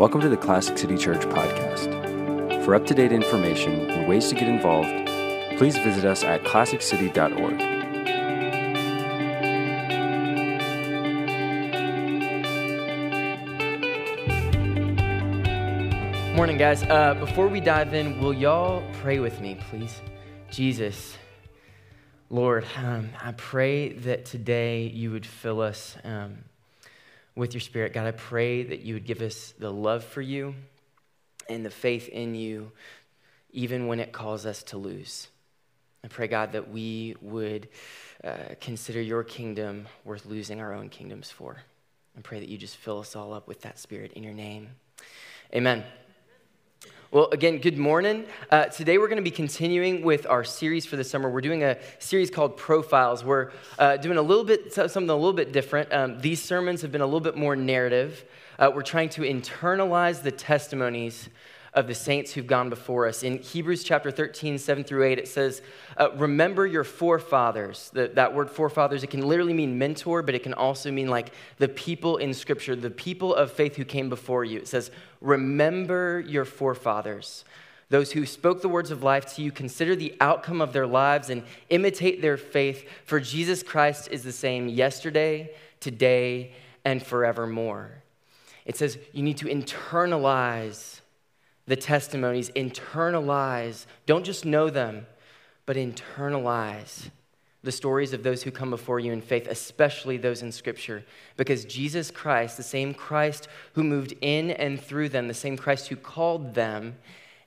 Welcome to the Classic City Church podcast. For up to date information and ways to get involved, please visit us at classiccity.org. Morning, guys. Uh, before we dive in, will y'all pray with me, please? Jesus, Lord, um, I pray that today you would fill us um, with your spirit. God, I pray that you would give us the love for you and the faith in you, even when it calls us to lose. I pray, God, that we would uh, consider your kingdom worth losing our own kingdoms for. I pray that you just fill us all up with that spirit in your name. Amen. Well, again, good morning. Uh, today we're going to be continuing with our series for the summer. We're doing a series called Profiles. We're uh, doing a little bit something a little bit different. Um, these sermons have been a little bit more narrative. Uh, we're trying to internalize the testimonies of the saints who've gone before us. In Hebrews chapter 13, 7 through 8, it says, uh, Remember your forefathers. The, that word forefathers, it can literally mean mentor, but it can also mean like the people in Scripture, the people of faith who came before you. It says, Remember your forefathers. Those who spoke the words of life to you, consider the outcome of their lives and imitate their faith, for Jesus Christ is the same yesterday, today, and forevermore. It says you need to internalize the testimonies, internalize, don't just know them, but internalize the stories of those who come before you in faith, especially those in Scripture. Because Jesus Christ, the same Christ who moved in and through them, the same Christ who called them,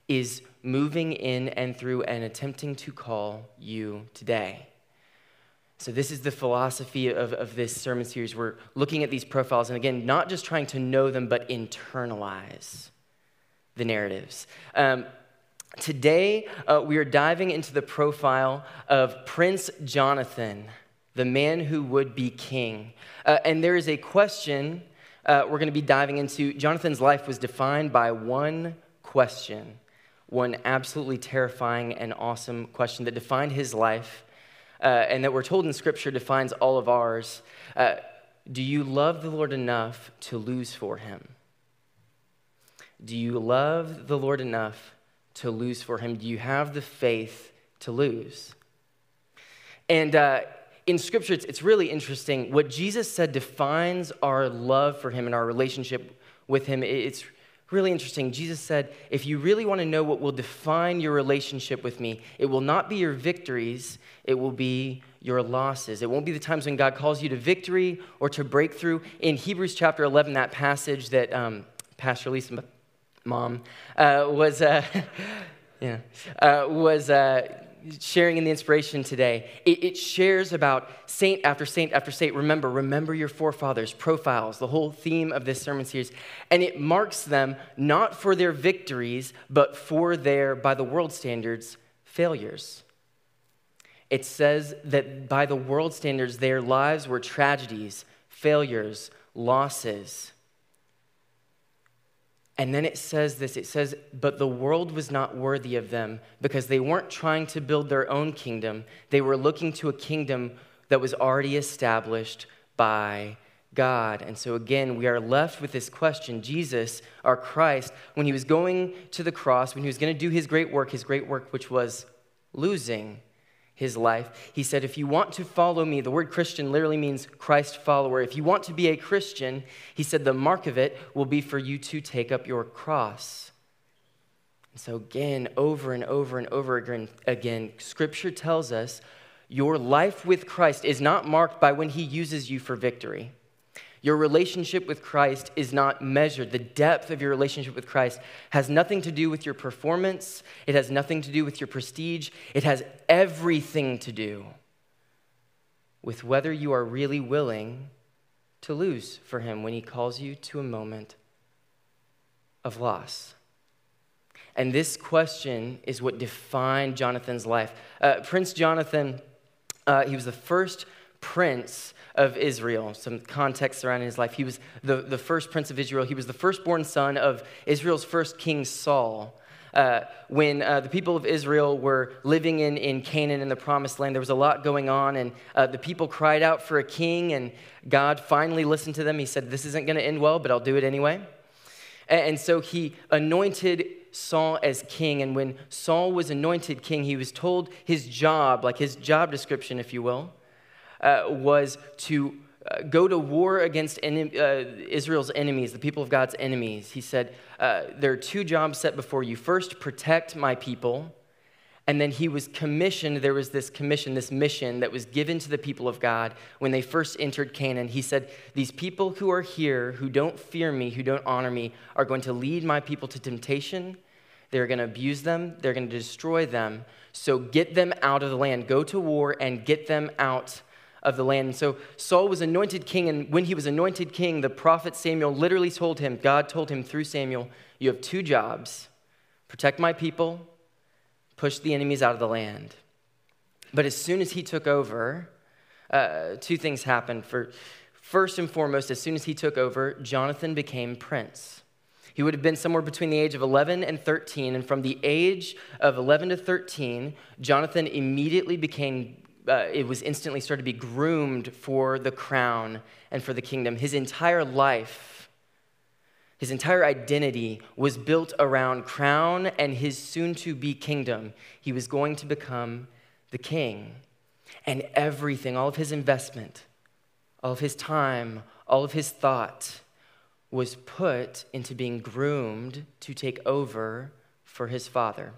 is moving in and through and attempting to call you today. So, this is the philosophy of, of this sermon series. We're looking at these profiles, and again, not just trying to know them, but internalize the narratives. Um, today, uh, we are diving into the profile of Prince Jonathan, the man who would be king. Uh, and there is a question uh, we're going to be diving into. Jonathan's life was defined by one question, one absolutely terrifying and awesome question that defined his life, uh, and that we're told in Scripture defines all of ours. Uh, do you love the Lord enough to lose for him? Do you love the Lord enough to lose for him? Do you have the faith to lose? And uh, in Scripture, it's, it's really interesting. What Jesus said defines our love for him and our relationship with him. It's really interesting. Jesus said, if you really want to know what will define your relationship with me, it will not be your victories, it will be your losses. It won't be the times when God calls you to victory or to breakthrough. In Hebrews chapter 11, that passage that um, Pastor Lisa mom, uh, was, uh, yeah, uh, was uh, sharing in the inspiration today. It, it, shares about saint after saint after saint. Remember, remember your forefathers, profiles, the whole theme of this sermon series. And it marks them not for their victories, but for their, by the world standards, failures. It says that by the world standards, their lives were tragedies, failures, losses. And then it says this it says, But the world was not worthy of them because they weren't trying to build their own kingdom. They were looking to a kingdom that was already established by God. And so, again, we are left with this question Jesus, our Christ, when he was going to the cross, when he was going to do his great work, his great work, which was losing his life. He said, If you want to follow me, the word Christian literally means Christ follower. If you want to be a Christian, he said, the mark of it will be for you to take up your cross. And so, again, over and over and over again, again, scripture tells us your life with Christ is not marked by when he uses you for victory. Your relationship with Christ is not measured. The depth of your relationship with Christ has nothing to do with your performance, it has nothing to do with your prestige, it has everything to do with whether you are really willing to lose for Him when He calls you to a moment of loss. And this question is what defined Jonathan's life. Uh, Prince Jonathan, uh, he was the first prince of Israel. Some context surrounding his life. He was the, the first prince of Israel. He was the firstborn son of Israel's first king, Saul. Uh, when uh, the people of Israel were living in, in Canaan in the promised land, there was a lot going on, and uh, the people cried out for a king, and God finally listened to them. He said, This isn't going to end well, but I'll do it anyway. And so he anointed Saul as king. And when Saul was anointed king, he was told his job, like his job description, if you will, uh, was to uh, go to war against en- uh, Israel's enemies, the people of God's enemies. He said, uh, There are two jobs set before you. First, protect my people. And then he was commissioned. There was this commission, this mission that was given to the people of God when they first entered Canaan. He said, These people who are here, who don't fear me, who don't honor me, are going to lead my people to temptation. They're going to abuse them, they're going to destroy them. So get them out of the land. Go to war and get them out of the land. And so Saul was anointed king, and when he was anointed king, the prophet Samuel literally told him, God told him through Samuel, You have two jobs protect my people push the enemies out of the land. But as soon as he took over, uh, two things happened. For, first and foremost, as soon as he took over, Jonathan became prince. He would have been somewhere between the age of 11 and 13. And from the age of 11 to 13, Jonathan immediately became, uh, it was instantly started to be groomed for the crown and for the kingdom. His entire life his entire identity was built around crown and his soon to be kingdom. He was going to become the king. And everything, all of his investment, all of his time, all of his thought was put into being groomed to take over for his father.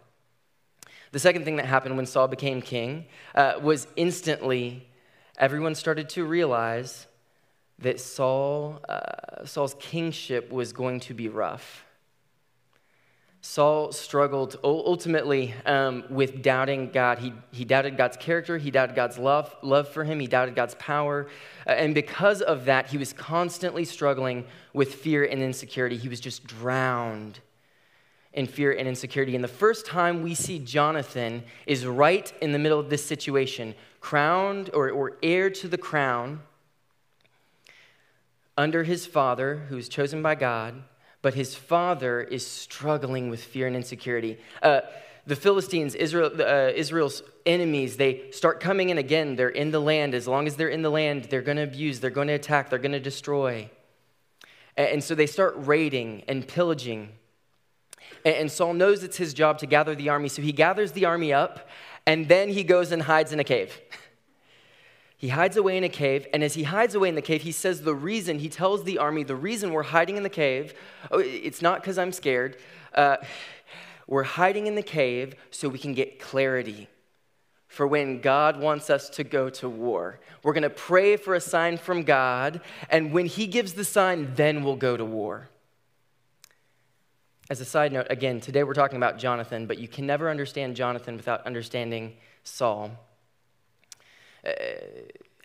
The second thing that happened when Saul became king uh, was instantly everyone started to realize that Saul, uh, Saul's kingship was going to be rough. Saul struggled ultimately um, with doubting God. He, he doubted God's character, he doubted God's love, love for him, he doubted God's power. Uh, and because of that, he was constantly struggling with fear and insecurity. He was just drowned in fear and insecurity. And the first time we see Jonathan is right in the middle of this situation, crowned or, or heir to the crown under his father, who's chosen by God, but his father is struggling with fear and insecurity. Uh, the Philistines, Israel, uh, Israel's enemies, they start coming in again. They're in the land. As long as they're in the land, they're going to abuse, they're going to attack, they're going to destroy. And, and so they start raiding and pillaging. And, Saul knows it's his job to gather the army, so he gathers the army up, and then he goes and hides in a cave. He hides away in a cave, and as he hides away in the cave, he says the reason, he tells the army, the reason we're hiding in the cave, oh, it's not because I'm scared. Uh, we're hiding in the cave so we can get clarity for when God wants us to go to war. We're to pray for a sign from God, and when he gives the sign, then we'll go to war. As a side note, again, today we're talking about Jonathan, but you can never understand Jonathan without understanding Saul. Uh,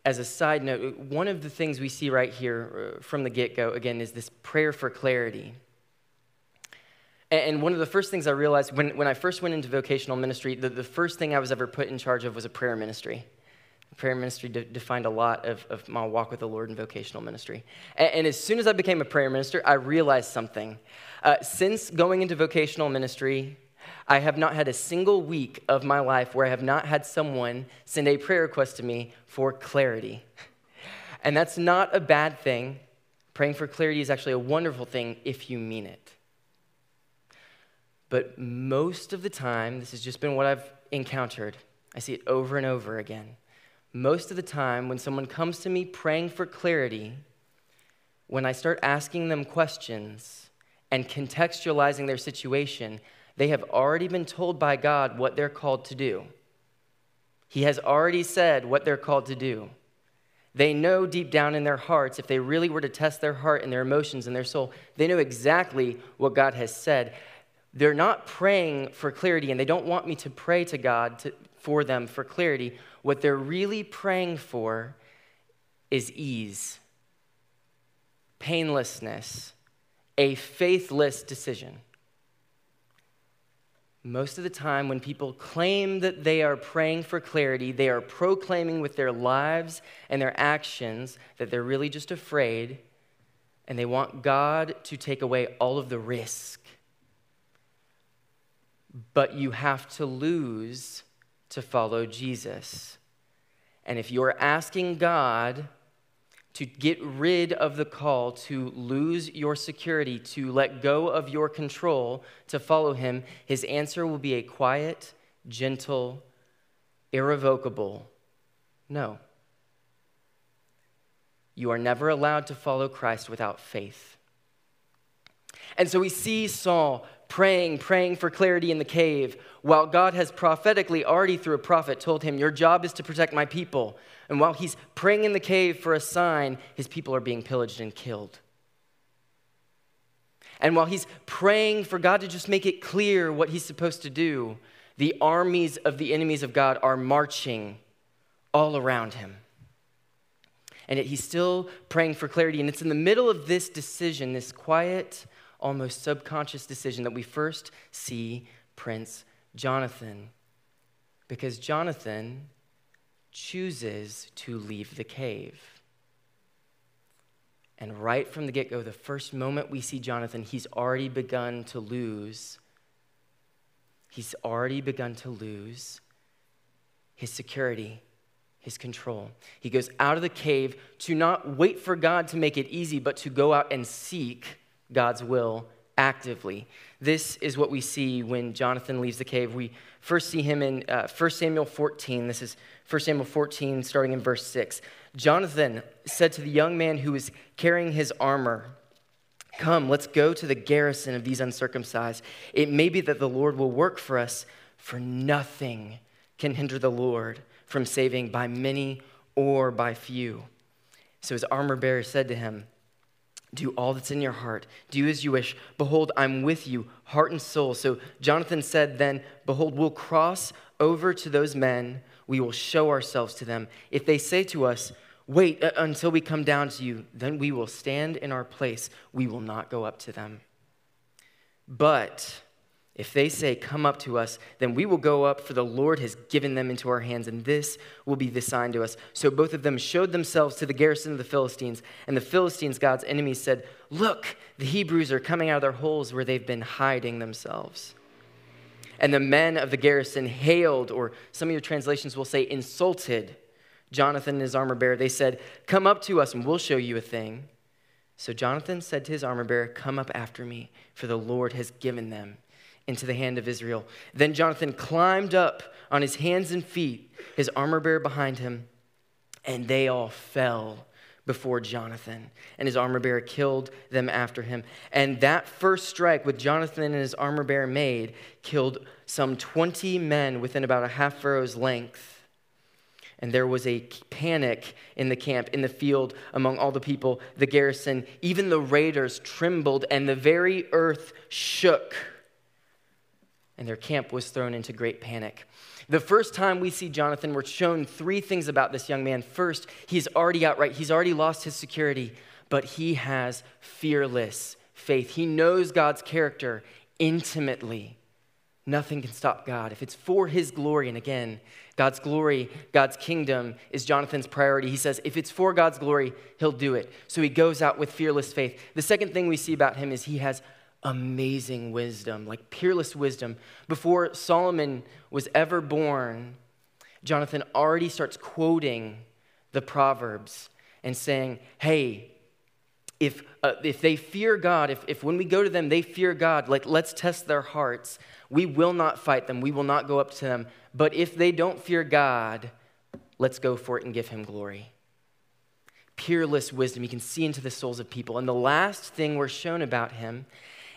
as a side note, one of the things we see right here uh, from the get go, again, is this prayer for clarity. And one of the first things I realized when, when I first went into vocational ministry, the, the first thing I was ever put in charge of was a prayer ministry. Prayer ministry de- defined a lot of, of my walk with the Lord in vocational ministry. And, and, as soon as I became a prayer minister, I realized something. Uh, since going into vocational ministry, I have not had a single week of my life where I have not had someone send a prayer request to me for clarity. And that's not a bad thing. Praying for clarity is actually a wonderful thing if you mean it. But most of the time, this has just been what I've encountered. I see it over and over again. Most of the time, when someone comes to me praying for clarity, when I start asking them questions and contextualizing their situation, they have already been told by God what they're called to do. He has already said what they're called to do. They know deep down in their hearts, if they really were to test their heart and their emotions and their soul, they know exactly what God has said. They're not praying for clarity, and they don't want me to pray to God to, for them for clarity. What they're really praying for is ease, painlessness, a faithless decision. Most of the time, when people claim that they are praying for clarity, they are proclaiming with their lives and their actions that they're really just afraid and they want God to take away all of the risk. But you have to lose to follow Jesus. And if you're asking God to get rid of the call to lose your security, to let go of your control, to follow him, his answer will be a quiet, gentle, irrevocable no. You are never allowed to follow Christ without faith. And so we see Saul praying, praying for clarity in the cave, while God has prophetically already through a prophet told him, Your job is to protect my people. And while he's praying in the cave for a sign, his people are being pillaged and killed. And while he's praying for God to just make it clear what he's supposed to do, the armies of the enemies of God are marching all around him. And yet he's still praying for clarity. And it's in the middle of this decision, this quiet, almost subconscious decision, that we first see Prince Jonathan. Because Jonathan chooses to leave the cave. And right from the get go, the first moment we see Jonathan, he's already begun to lose. He's already begun to lose his security his control. He goes out of the cave to not wait for God to make it easy, but to go out and seek God's will actively. This is what we see when Jonathan leaves the cave. We first see him in uh, 1 Samuel 14. This is 1 Samuel 14, starting in verse 6. Jonathan said to the young man who was carrying his armor, Come, let's go to the garrison of these uncircumcised. It may be that the Lord will work for us, for nothing can hinder the Lord from saving by many or by few. So his armor bearer said to him, Do all that's in your heart. Do as you wish. Behold, I'm with you, heart and soul. So Jonathan said then, Behold, we'll cross over to those men. We will show ourselves to them. If they say to us, Wait uh, until we come down to you, then we will stand in our place. We will not go up to them. But if they say, Come up to us, then we will go up, for the Lord has given them into our hands, and this will be the sign to us. So both of them showed themselves to the garrison of the Philistines, and the Philistines, God's enemies, said, Look, the Hebrews are coming out of their holes where they've been hiding themselves. And the men of the garrison hailed, or some of your translations will say, insulted Jonathan and his armor bearer. They said, Come up to us, and we'll show you a thing. So Jonathan said to his armor bearer, Come up after me, for the Lord has given them into the hand of Israel. Then Jonathan climbed up on his hands and feet, his armor bearer behind him, and they all fell before Jonathan. And his armor bearer killed them after him. And that first strike with Jonathan and his armor bearer made killed some 20 men within about a half furrow's length. And there was a panic in the camp, in the field, among all the people, the garrison. Even the raiders trembled, and the very earth shook and their camp was thrown into great panic. The first time we see Jonathan, we're shown three things about this young man. First, he's already outright, he's already lost his security, but he has fearless faith. He knows God's character intimately. Nothing can stop God. If it's for his glory, and again, God's glory, God's kingdom is Jonathan's priority. He says, if it's for God's glory, he'll do it. So he goes out with fearless faith. The second thing we see about him is he has amazing wisdom, like peerless wisdom. Before Solomon was ever born, Jonathan already starts quoting the Proverbs and saying, hey, if, uh, if they fear God, if, if when we go to them they fear God, like let's test their hearts. We will not fight them, we will not go up to them. But if they don't fear God, let's go for it and give him glory. Peerless wisdom. You can see into the souls of people. And the last thing we're shown about him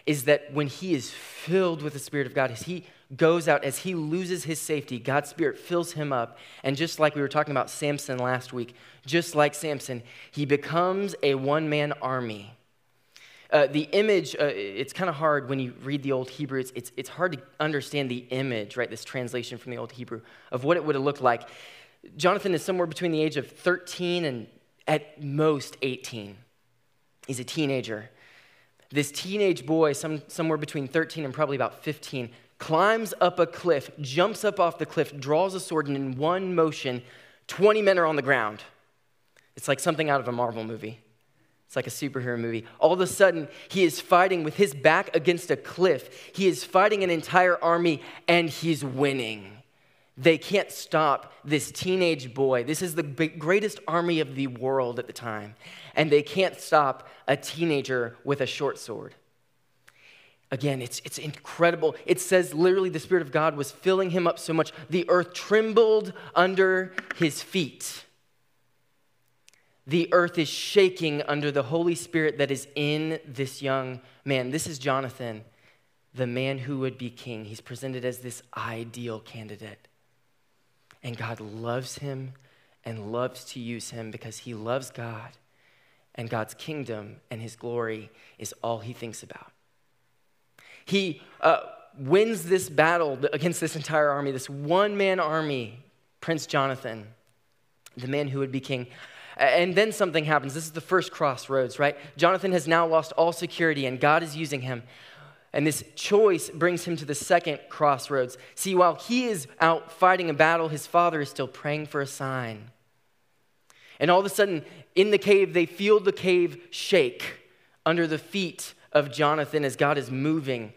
is that when he is filled with the Spirit of God, as he goes out, as he loses his safety, God's Spirit fills him up. And just like we were talking about Samson last week, just like Samson, he becomes a one man army. Uh, the image, uh, it's kind of hard when you read the Old Hebrew. It's, it's, it's hard to understand the image, right? This translation from the Old Hebrew of what it would have looked like. Jonathan is somewhere between the age of 13 and at most 18. He's a teenager this teenage boy, some, somewhere between 13 and probably about 15, climbs up a cliff, jumps up off the cliff, draws a sword, and in one motion, 20 men are on the ground. It's like something out of a Marvel movie. It's like a superhero movie. All of a sudden, he is fighting with his back against a cliff. He is fighting an entire army, and he's winning. They can't stop this teenage boy. This is the greatest army of the world at the time. And they can't stop a teenager with a short sword. Again, it's, it's incredible. It says literally the Spirit of God was filling him up so much, the earth trembled under his feet. The earth is shaking under the Holy Spirit that is in this young man. This is Jonathan, the man who would be king. He's presented as this ideal candidate. And God loves him and loves to use him because he loves God. And God's kingdom and his glory is all he thinks about. He uh, wins this battle against this entire army, this one man army, Prince Jonathan, the man who would be king. And then something happens. This is the first crossroads, right? Jonathan has now lost all security, and God is using him. And this choice brings him to the second crossroads. See, while he is out fighting a battle, his father is still praying for a sign. And all of a sudden, in the cave, they feel the cave shake under the feet of Jonathan as God is moving.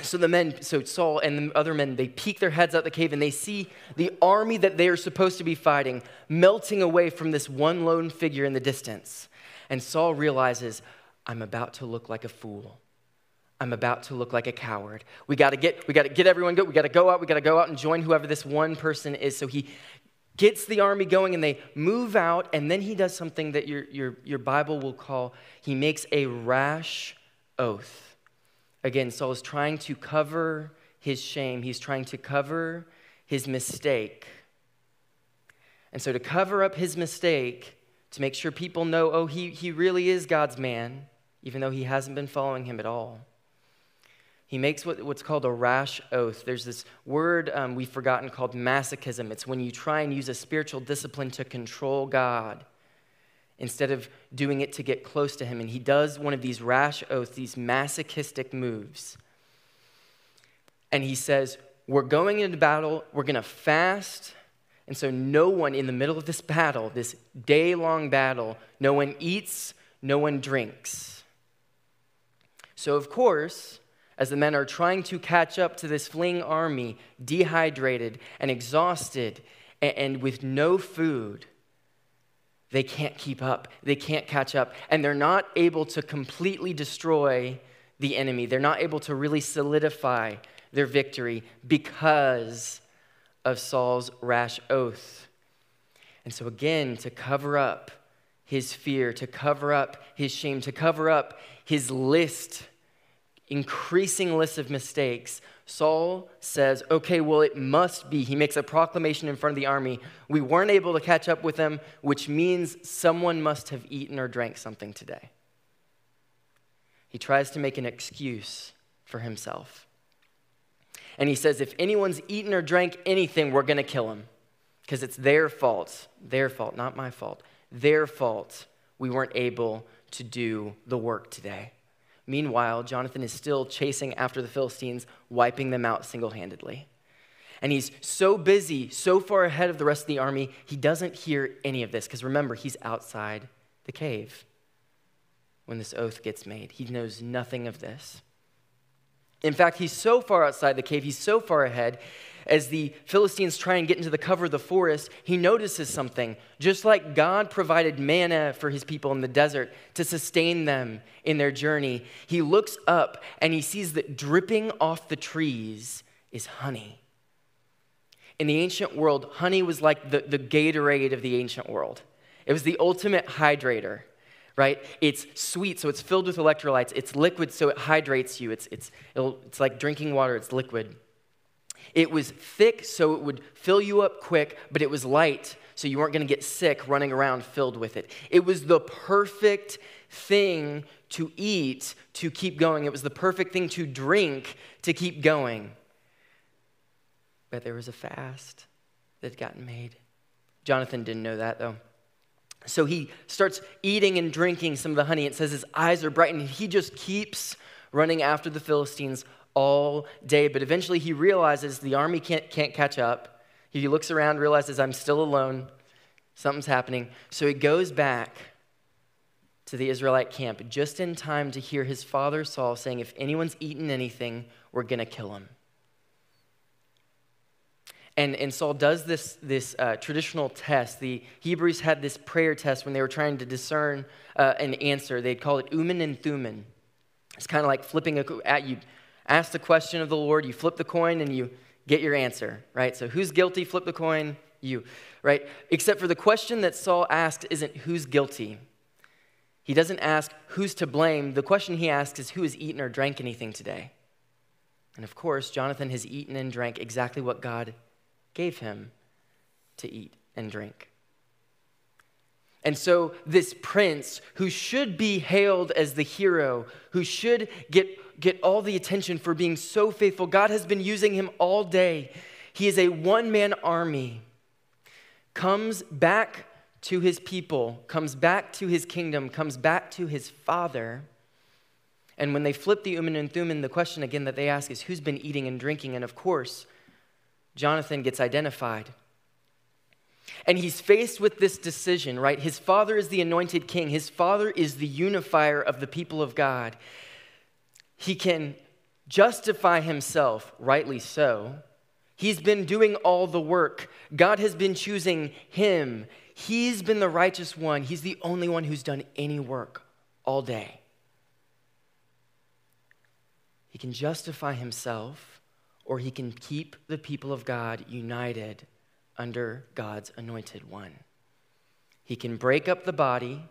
So the men, so Saul and the other men, they peek their heads out the cave and they see the army that they are supposed to be fighting melting away from this one lone figure in the distance. And Saul realizes, I'm about to look like a fool. I'm about to look like a coward. We got to get we got to get everyone go. We got to go out. We got to go out and join whoever this one person is. So he gets the army going and they move out and then he does something that your your your Bible will call he makes a rash oath. Again, Saul is trying to cover his shame. He's trying to cover his mistake. And so to cover up his mistake, to make sure people know, oh, he, he really is God's man, even though he hasn't been following him at all he makes what, what's called a rash oath. There's this word um, we've forgotten called masochism. It's when you try and use a spiritual discipline to control God instead of doing it to get close to Him. And he does one of these rash oaths, these masochistic moves. And he says, We're going into battle, we're going to fast. And so, no one in the middle of this battle, this day long battle, no one eats, no one drinks. So, of course, as the men are trying to catch up to this fleeing army, dehydrated and exhausted and, and with no food. They can't keep up. They can't catch up. And they're not able to completely destroy the enemy. They're not able to really solidify their victory because of Saul's rash oath. And so, again, to cover up his fear, to cover up his shame, to cover up his list increasing list of mistakes, Saul says, okay, well, it must be. He makes a proclamation in front of the army. We weren't able to catch up with them, which means someone must have eaten or drank something today. He tries to make an excuse for himself. And he says, if anyone's eaten or drank anything, we're going to kill him because it's their fault. Their fault, not my fault. Their fault we weren't able to do the work today. Meanwhile, Jonathan is still chasing after the Philistines, wiping them out single handedly. And he's so busy, so far ahead of the rest of the army, he doesn't hear any of this. Because remember, he's outside the cave when this oath gets made. He knows nothing of this. In fact, he's so far outside the cave, he's so far ahead, as the Philistines try and get into the cover of the forest, he notices something. Just like God provided manna for his people in the desert to sustain them in their journey, he looks up and he sees that dripping off the trees is honey. In the ancient world, honey was like the, the Gatorade of the ancient world, it was the ultimate hydrator right? It's sweet, so it's filled with electrolytes. It's liquid, so it hydrates you. It's, it's, it's like drinking water, it's liquid. It was thick, so it would fill you up quick, but it was light, so you weren't going to get sick running around filled with it. It was the perfect thing to eat to keep going, it was the perfect thing to drink to keep going. But there was a fast that had gotten made. Jonathan didn't know that, though. So he starts eating and drinking some of the honey. It says his eyes are bright, and he just keeps running after the Philistines all day. But eventually he realizes the army can't, can't catch up. He looks around, realizes I'm still alone, something's happening. So he goes back to the Israelite camp just in time to hear his father Saul saying, If anyone's eaten anything, we're going to kill him. And, and Saul does this, this uh, traditional test. The Hebrews had this prayer test when they were trying to discern uh, an answer. They'd call it Urim and Thummim. It's kind of like flipping a, at you ask the question of the Lord, you flip the coin, and you get your answer, right? So who's guilty? Flip the coin, you, right? Except for the question that Saul asked isn't who's guilty. He doesn't ask who's to blame. The question he asks is who has eaten or drank anything today? And of course, Jonathan has eaten and drank exactly what God gave him to eat and drink. And so, this prince, who should be hailed as the hero, who should get, get all the attention for being so faithful, God has been using him all day. He is a one man army, comes back to his people, comes back to his kingdom, comes back to his father. And when they flip the Urim and Thummim, the question again that they ask is who's been eating and drinking? And of course, Jonathan gets identified. And he's faced with this decision, right? His father is the anointed king, his father is the unifier of the people of God. He can justify himself, rightly so. He's been doing all the work. God has been choosing him. He's been the righteous one. He's the only one who's done any work all day. He can justify himself or he can keep the people of God united under God's anointed one. He can break up the body,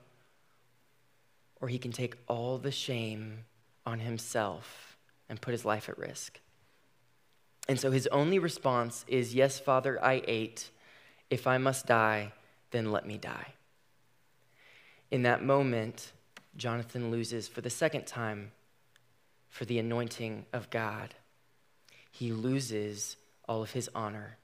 or he can take all the shame on himself and put his life at risk. And so his only response is, Yes, Father, I ate. If I must die, then let me die. In that moment, Jonathan loses for the second time for the anointing of God he loses all of his honor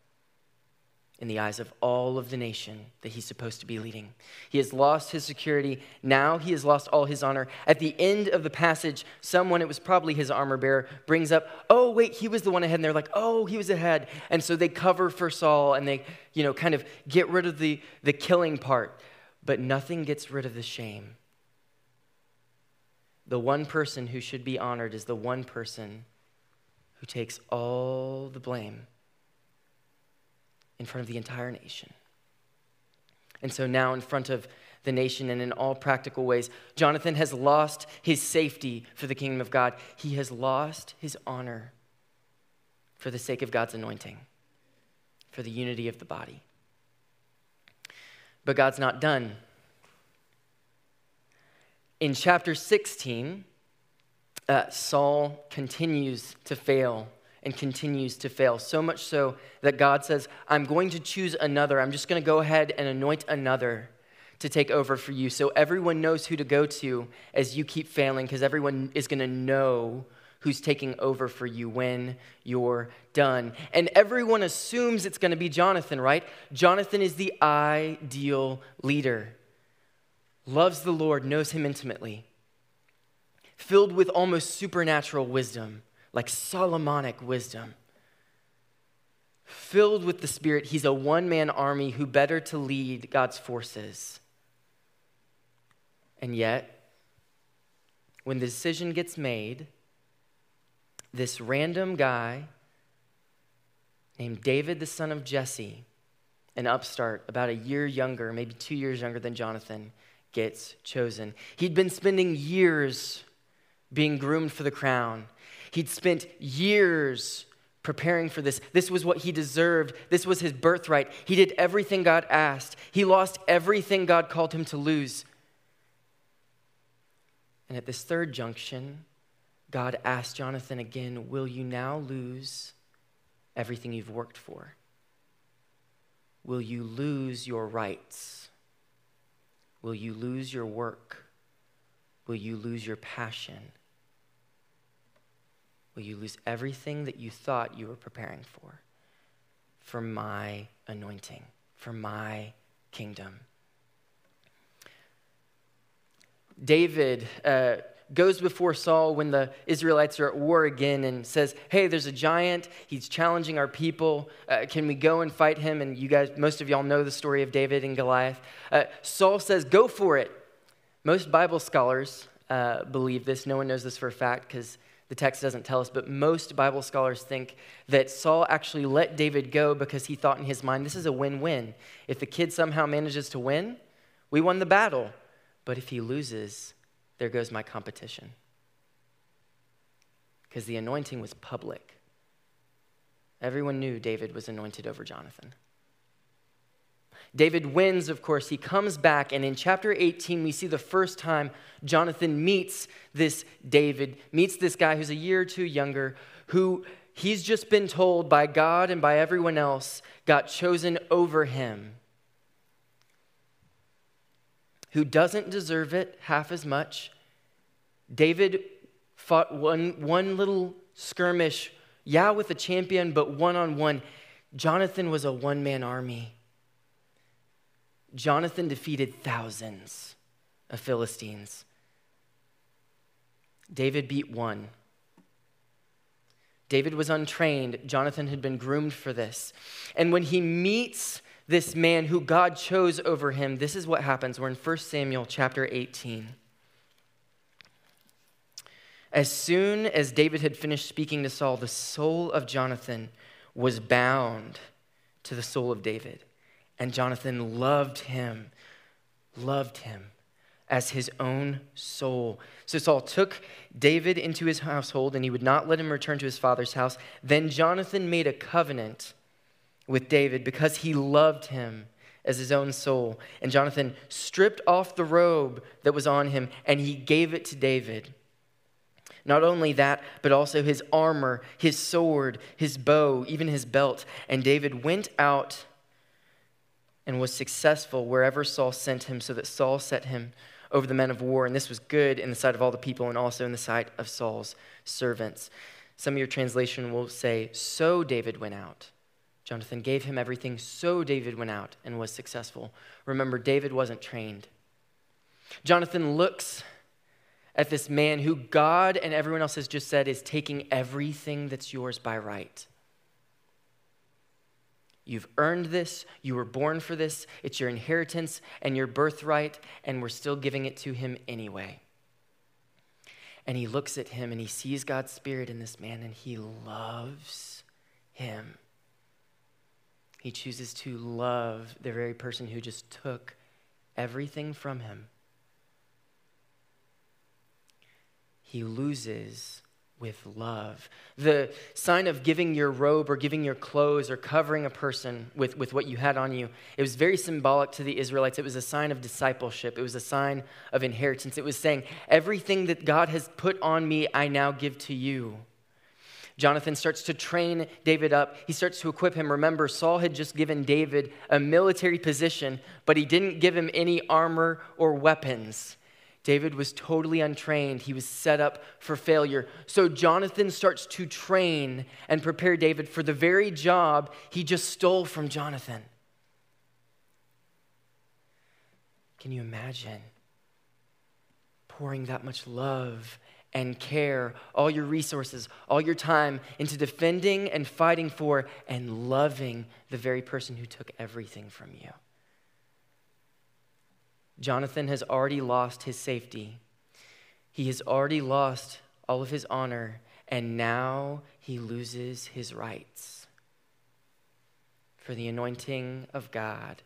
in the eyes of all of the nation that he's supposed to be leading. He has lost his security. Now he has lost all his honor. At the end of the passage, someone, it was probably his armor bearer, brings up, oh, wait, he was the one ahead. And they're like, oh, he was ahead. And so they cover for Saul and they, you know, kind of get rid of the, the killing part. But nothing gets rid of the shame. The one person who should be honored is the one person who takes all the blame in front of the entire nation. And so now, in front of the nation and in all practical ways, Jonathan has lost his safety for the kingdom of God. He has lost his honor for the sake of God's anointing, for the unity of the body. But God's not done. In chapter 16, uh, Saul continues to fail and continues to fail. So much so that God says, I'm going to choose another. I'm just going to go ahead and anoint another to take over for you. So everyone knows who to go to as you keep failing, because everyone is going to know who's taking over for you when you're done. And everyone assumes it's going to be Jonathan, right? Jonathan is the ideal leader, loves the Lord, knows him intimately filled with almost supernatural wisdom, like Solomonic wisdom. Filled with the Spirit, he's a one man army who better to lead God's forces. And yet, when the decision gets made, this random guy named David, the son of Jesse, an upstart, about a year younger, maybe two years younger than Jonathan, gets chosen. He'd been spending years being groomed for the crown. He'd spent years preparing for this. This was what he deserved. This was his birthright. He did everything God asked. He lost everything God called him to lose. And at this third junction, God asked Jonathan again, Will you now lose everything you've worked for? Will you lose your rights? Will you lose your work? Will you lose your passion? Will you lose everything that you thought you were preparing for? For my anointing, for my kingdom. David uh, goes before Saul when the Israelites are at war again and says, Hey, there's a giant. He's challenging our people. Uh, can we go and fight him? And you guys, most of y'all know the story of David and Goliath. Uh, Saul says, Go for it. Most Bible scholars uh, believe this. No one knows this for a fact because The text doesn't tell us, but most Bible scholars think that Saul actually let David go because he thought in his mind, this is a win win. If the kid somehow manages to win, we won the battle. But if he loses, there goes my competition. Because the anointing was public. Everyone knew David was anointed over Jonathan. David wins, of course. He comes back, and in chapter 18, we see the first time Jonathan meets this David, meets this guy who's a year or two younger, who he's just been told by God and by everyone else got chosen over him, who doesn't deserve it half as much. David fought one, one little skirmish, yeah, with a champion, but one on one. Jonathan was a one man army. Jonathan defeated thousands of Philistines. David beat one. David was untrained. Jonathan had been groomed for this. And when he meets this man who God chose over him, this is what happens. We're in 1 Samuel chapter 18. As soon as David had finished speaking to Saul, the soul of Jonathan was bound to the soul of David. And Jonathan loved him, loved him as his own soul. So Saul took David into his household, and he would not let him return to his father's house. Then Jonathan made a covenant with David because he loved him as his own soul. And Jonathan stripped off the robe that was on him, and he gave it to David. Not only that, but also his armor, his sword, his bow, even his belt. And David went out and was successful wherever Saul sent him, so that Saul set him over the men of war. And this was good in the sight of all the people and also in the sight of Saul's servants. Some of your translation will say, So David went out. Jonathan gave him everything, so David went out and was successful. Remember, David wasn't trained. Jonathan looks at this man who God and everyone else has just said is taking everything that's yours by right. You've earned this. You were born for this. It's your inheritance and your birthright, and we're still giving it to him anyway. And he looks at him and he sees God's Spirit in this man and he loves him. He chooses to love the very person who just took everything from him. He loses with love. The sign of giving your robe or giving your clothes or covering a person with, with what you had on you, it was very symbolic to the Israelites. It was a sign of discipleship, it was a sign of inheritance. It was saying, Everything that God has put on me, I now give to you. Jonathan starts to train David up. He starts to equip him. Remember, Saul had just given David a military position, but he didn't give him any armor or weapons. David was totally untrained. He was set up for failure. So Jonathan starts to train and prepare David for the very job he just stole from Jonathan. Can you imagine pouring that much love and care, all your resources, all your time into defending and fighting for and loving the very person who took everything from you? Jonathan has already lost his safety. He has already lost all of his honor, and now he loses his rights for the anointing of God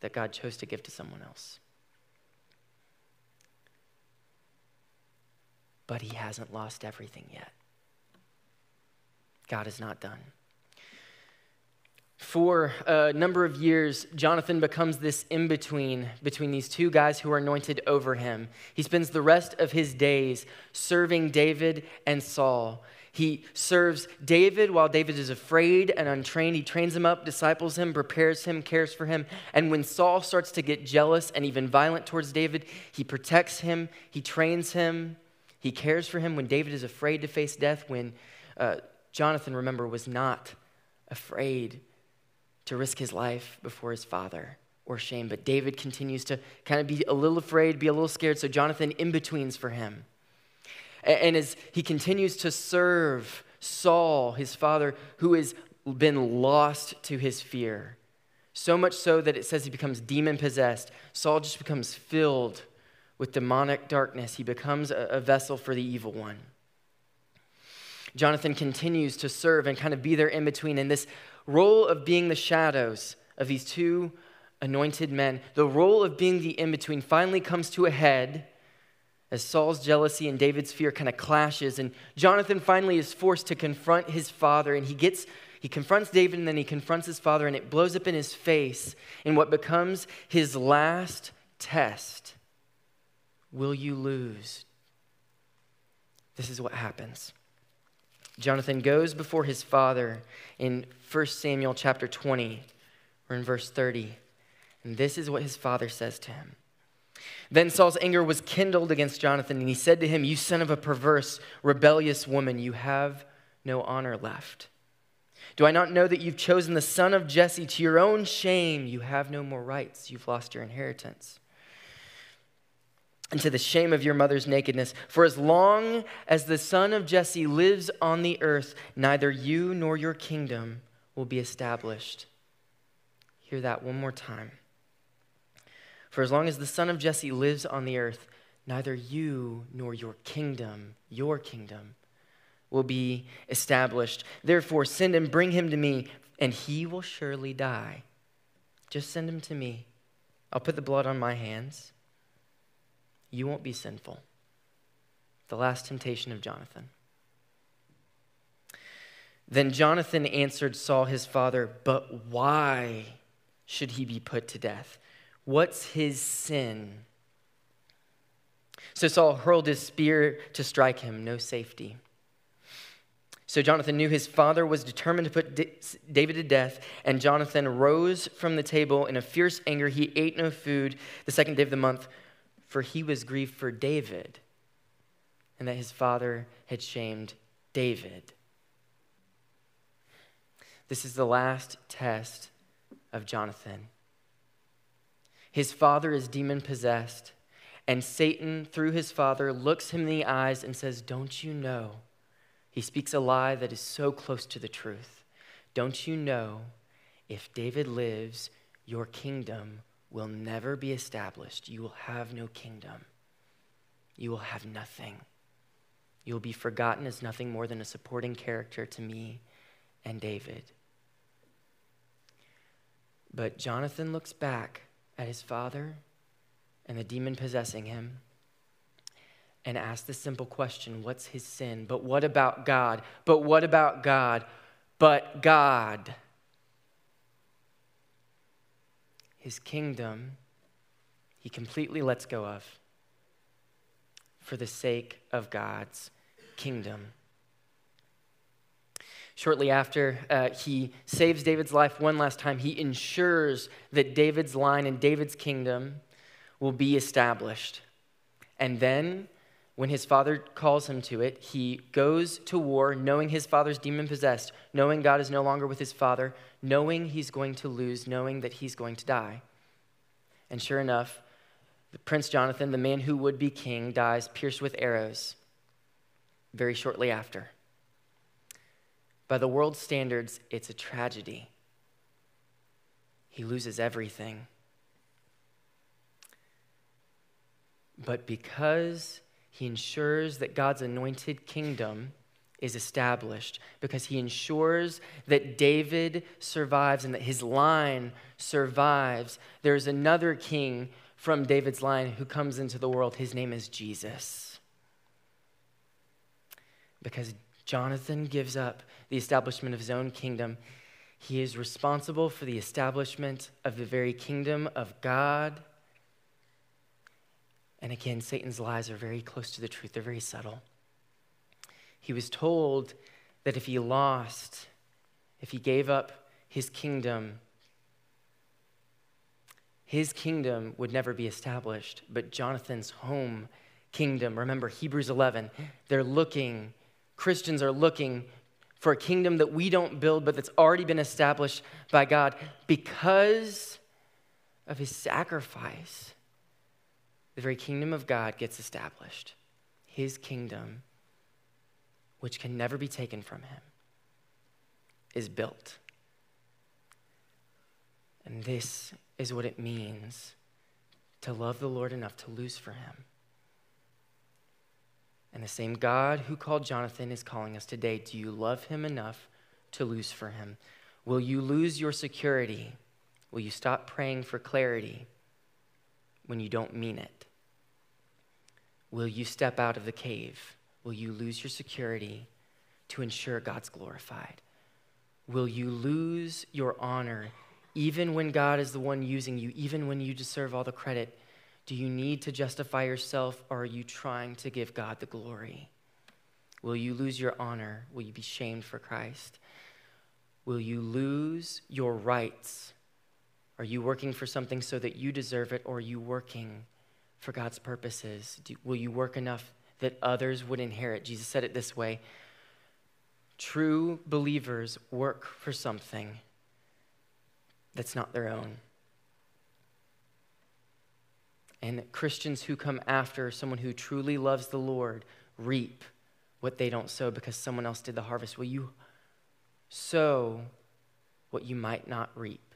that God chose to give to someone else. But he hasn't lost everything yet. God is not done for a number of years, Jonathan becomes this in between between these two guys who are anointed over him. He spends the rest of his days serving David and Saul. He serves David while David is afraid and untrained. He trains him up, disciples him, prepares him, cares for him. And when Saul starts to get jealous and even violent towards David, he protects him, he trains him, he cares for him. When David is afraid to face death, when uh, Jonathan, remember, was not afraid to risk his life before his father or shame. But David continues to kind of be a little afraid, be a little scared. So Jonathan in betweens for him. And as he continues to serve Saul, his father, who has been lost to his fear, so much so that it says he becomes demon possessed, Saul just becomes filled with demonic darkness. He becomes a, vessel for the evil one. Jonathan continues to serve and kind of be there in between. And this role of being the shadows of these two anointed men, the role of being the in between finally comes to a head as Saul's jealousy and David's fear kind of clashes. And Jonathan finally is forced to confront his father. And he gets, he confronts David and then he confronts his father, and it blows up in his face in what becomes his last test. Will you lose? This is what happens. Jonathan goes before his father in 1 Samuel chapter 20, or in verse 30. And this is what his father says to him. Then Saul's anger was kindled against Jonathan, and he said to him, You son of a perverse, rebellious woman, you have no honor left. Do I not know that you've chosen the son of Jesse to your own shame? You have no more rights. You've lost your inheritance and to the shame of your mother's nakedness. For as long as the son of Jesse lives on the earth, neither you nor your kingdom will be established. Hear that one more time. For as long as the son of Jesse lives on the earth, neither you nor your kingdom, your kingdom, will be established. Therefore, send and bring him to me, and he will surely die. Just send him to me. I'll put the blood on my hands you won't be sinful. The last temptation of Jonathan. Then Jonathan answered Saul his father, But why should he be put to death? What's his sin? So Saul hurled his spear to strike him, no safety. So Jonathan knew his father was determined to put David to death, and Jonathan rose from the table in a fierce anger. He ate no food the second day of the month for he was grieved for David and that his father had shamed David. This is the last test of Jonathan. His father is demon possessed, and Satan, through his father, looks him in the eyes and says, Don't you know? He speaks a lie that is so close to the truth. Don't you know if David lives, your kingdom will never be established. You will have no kingdom. You will have nothing. You will be forgotten as nothing more than a supporting character to me and David. But Jonathan looks back at his father and the demon possessing him and asks the simple question what's his sin? But what about God? But what about God? But God. His kingdom, he completely lets go of for the sake of God's kingdom. Shortly after uh, he saves David's life one last time, he ensures that David's line and David's kingdom will be established. And then, when his father calls him to it, he goes to war knowing his father's demon possessed, knowing God is no longer with his father, knowing he's going to lose, knowing that he's going to die. And sure enough, Prince Jonathan, the man who would be king, dies pierced with arrows very shortly after. By the world's standards, it's a tragedy. He loses everything. But because he ensures that God's anointed kingdom is established because he ensures that David survives and that his line survives. There's another king from David's line who comes into the world. His name is Jesus. Because Jonathan gives up the establishment of his own kingdom, he is responsible for the establishment of the very kingdom of God. And again, Satan's lies are very close to the truth, they're very subtle. He was told that if he lost, if he gave up his kingdom, his kingdom would never be established, but Jonathan's home kingdom. Remember Hebrews 11. They're looking, Christians are looking for a kingdom that we don't build, but that's already been established by God because of his sacrifice. The very kingdom of God gets established. His kingdom which can never be taken from him, is built. And this is what it means to love the Lord enough to lose for him. And the same God who called Jonathan is calling us today. Do you love him enough to lose for him? Will you lose your security? Will you stop praying for clarity when you don't mean it? Will you step out of the cave? Will you lose your security to ensure God's glorified? Will you lose your honor even when God is the one using you, even when you deserve all the credit? Do you need to justify yourself or are you trying to give God the glory? Will you lose your honor? Will you be shamed for Christ? Will you lose your rights? Are you working for something so that you deserve it or are you working for God's purposes? Do, will you work enough that others would inherit? Jesus said it this way True believers work for something that's not their own. And Christians who come after someone who truly loves the Lord reap what they don't sow because someone else did the harvest. Will you sow what you might not reap?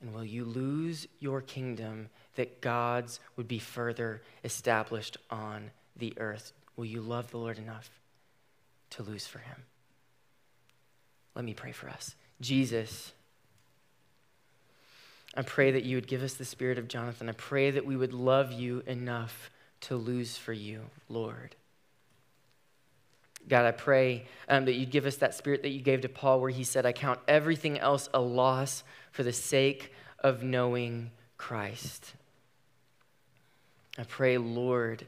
And will you lose your kingdom that God's would be further established on the earth? Will you love the Lord enough to lose for him? Let me pray for us. Jesus, I pray that you would give us the spirit of Jonathan. I pray that we would love you enough to lose for you, Lord. God, I pray um, that you'd give us that spirit that you gave to Paul, where he said, I count everything else a loss for the sake of knowing Christ. I pray, Lord,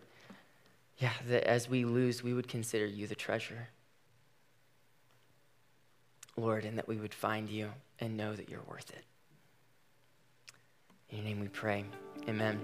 yeah, that as we lose, we would consider you the treasure. Lord, and that we would find you and know that you're worth it. In your name we pray. Amen.